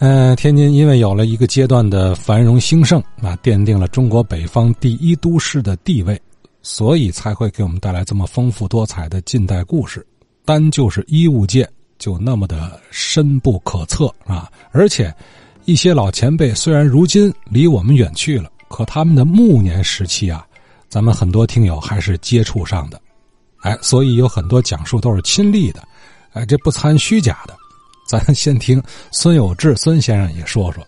呃，天津因为有了一个阶段的繁荣兴盛啊，奠定了中国北方第一都市的地位，所以才会给我们带来这么丰富多彩的近代故事。单就是衣物界就那么的深不可测啊！而且一些老前辈虽然如今离我们远去了，可他们的暮年时期啊，咱们很多听友还是接触上的。哎，所以有很多讲述都是亲历的，哎，这不掺虚假的。咱先听孙有志孙先生也说说。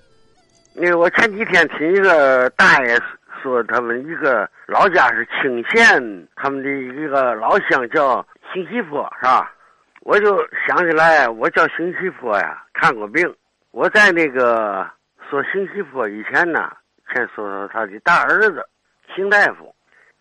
那我前几天听一个大爷说，他们一个老家是清县，他们的一个老乡叫邢西坡，是吧？我就想起来，我叫邢西坡呀，看过病。我在那个说邢西坡以前呢，先说说他的大儿子邢大夫，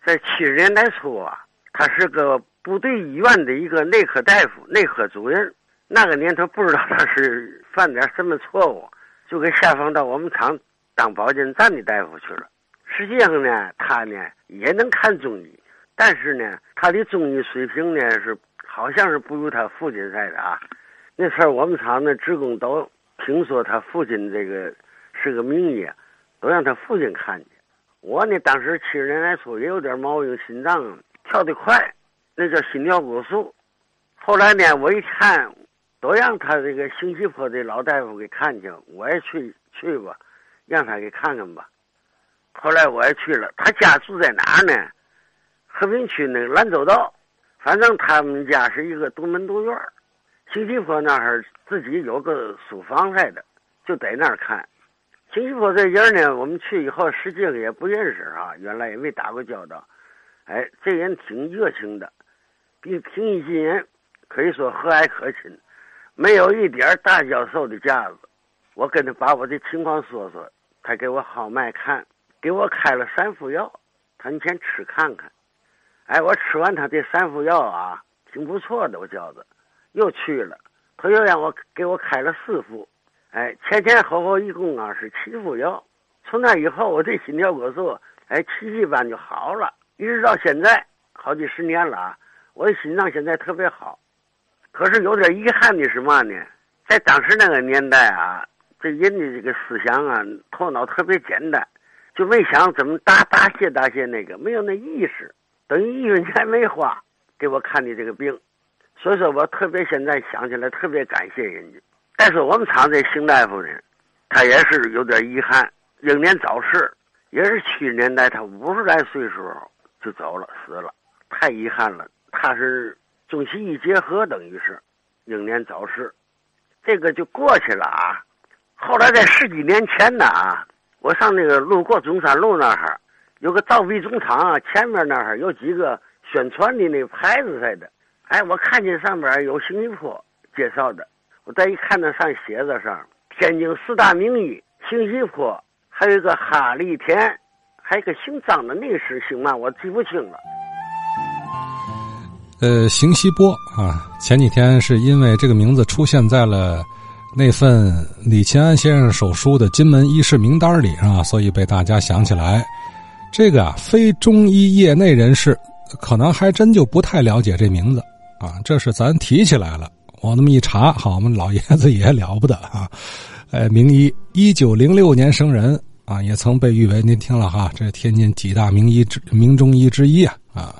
在七十年代初啊，他是个部队医院的一个内科大夫、内科主任。那个年头不知道他是犯点什么错误，就给下放到我们厂当保健站的大夫去了。实际上呢，他呢也能看中医，但是呢，他的中医水平呢是好像是不如他父亲在的啊。那时候我们厂的职工都听说他父亲这个是个名医，都让他父亲看去。我呢当时七十年代初也有点毛病，心脏跳得快，那叫心跳过速。后来呢，我一看。都让他这个兴西坡的老大夫给看去，我也去去吧，让他给看看吧。后来我也去了，他家住在哪儿呢？和平区那个兰州道，反正他们家是一个独门独院兴西坡那儿自己有个书房似的，就在那儿看。兴西坡这人呢，我们去以后实际上也不认识啊，原来也没打过交道。哎，这人挺热情的，比平易近人，可以说和蔼可亲。没有一点大教授的架子，我跟他把我的情况说说，他给我号脉看，给我开了三副药，他你先吃看看。哎，我吃完他这三副药啊，挺不错的，我觉着。又去了，他又让我给我开了四副，哎，前前后后一共啊是七副药。从那以后，我这心跳过速，哎，奇迹般就好了，一直到现在，好几十年了啊，我的心脏现在特别好。可是有点遗憾的是嘛呢？在当时那个年代啊，这人的这个思想啊，头脑特别简单，就没想怎么答答谢答谢那个，没有那意识，等于一分钱没花给我看的这个病，所以说我特别现在想起来特别感谢人家。再说我们厂这邢大夫呢，他也是有点遗憾，英年早逝，也是七十年代他五十来岁时候就走了，死了，太遗憾了。他是。中西医结合，等于是英年早逝，这个就过去了啊。后来在十几年前呢啊，我上那个路过中山路那儿，有个造币总厂前面那儿有几个宣传的那个牌子在的。哎，我看见上边有兴西坡介绍的，我再一看那上写着上天津四大名医兴西坡，还有一个哈利田，还有一个姓张的那个是姓嘛，我记不清了。呃，邢西波啊，前几天是因为这个名字出现在了那份李勤安先生手书的金门医师名单里啊，所以被大家想起来。这个啊，非中医业内人士可能还真就不太了解这名字啊。这是咱提起来了，我那么一查，好，我们老爷子也了不得啊。哎，名医，一九零六年生人啊，也曾被誉为您听了哈，这天津几大名医之名中医之一啊啊。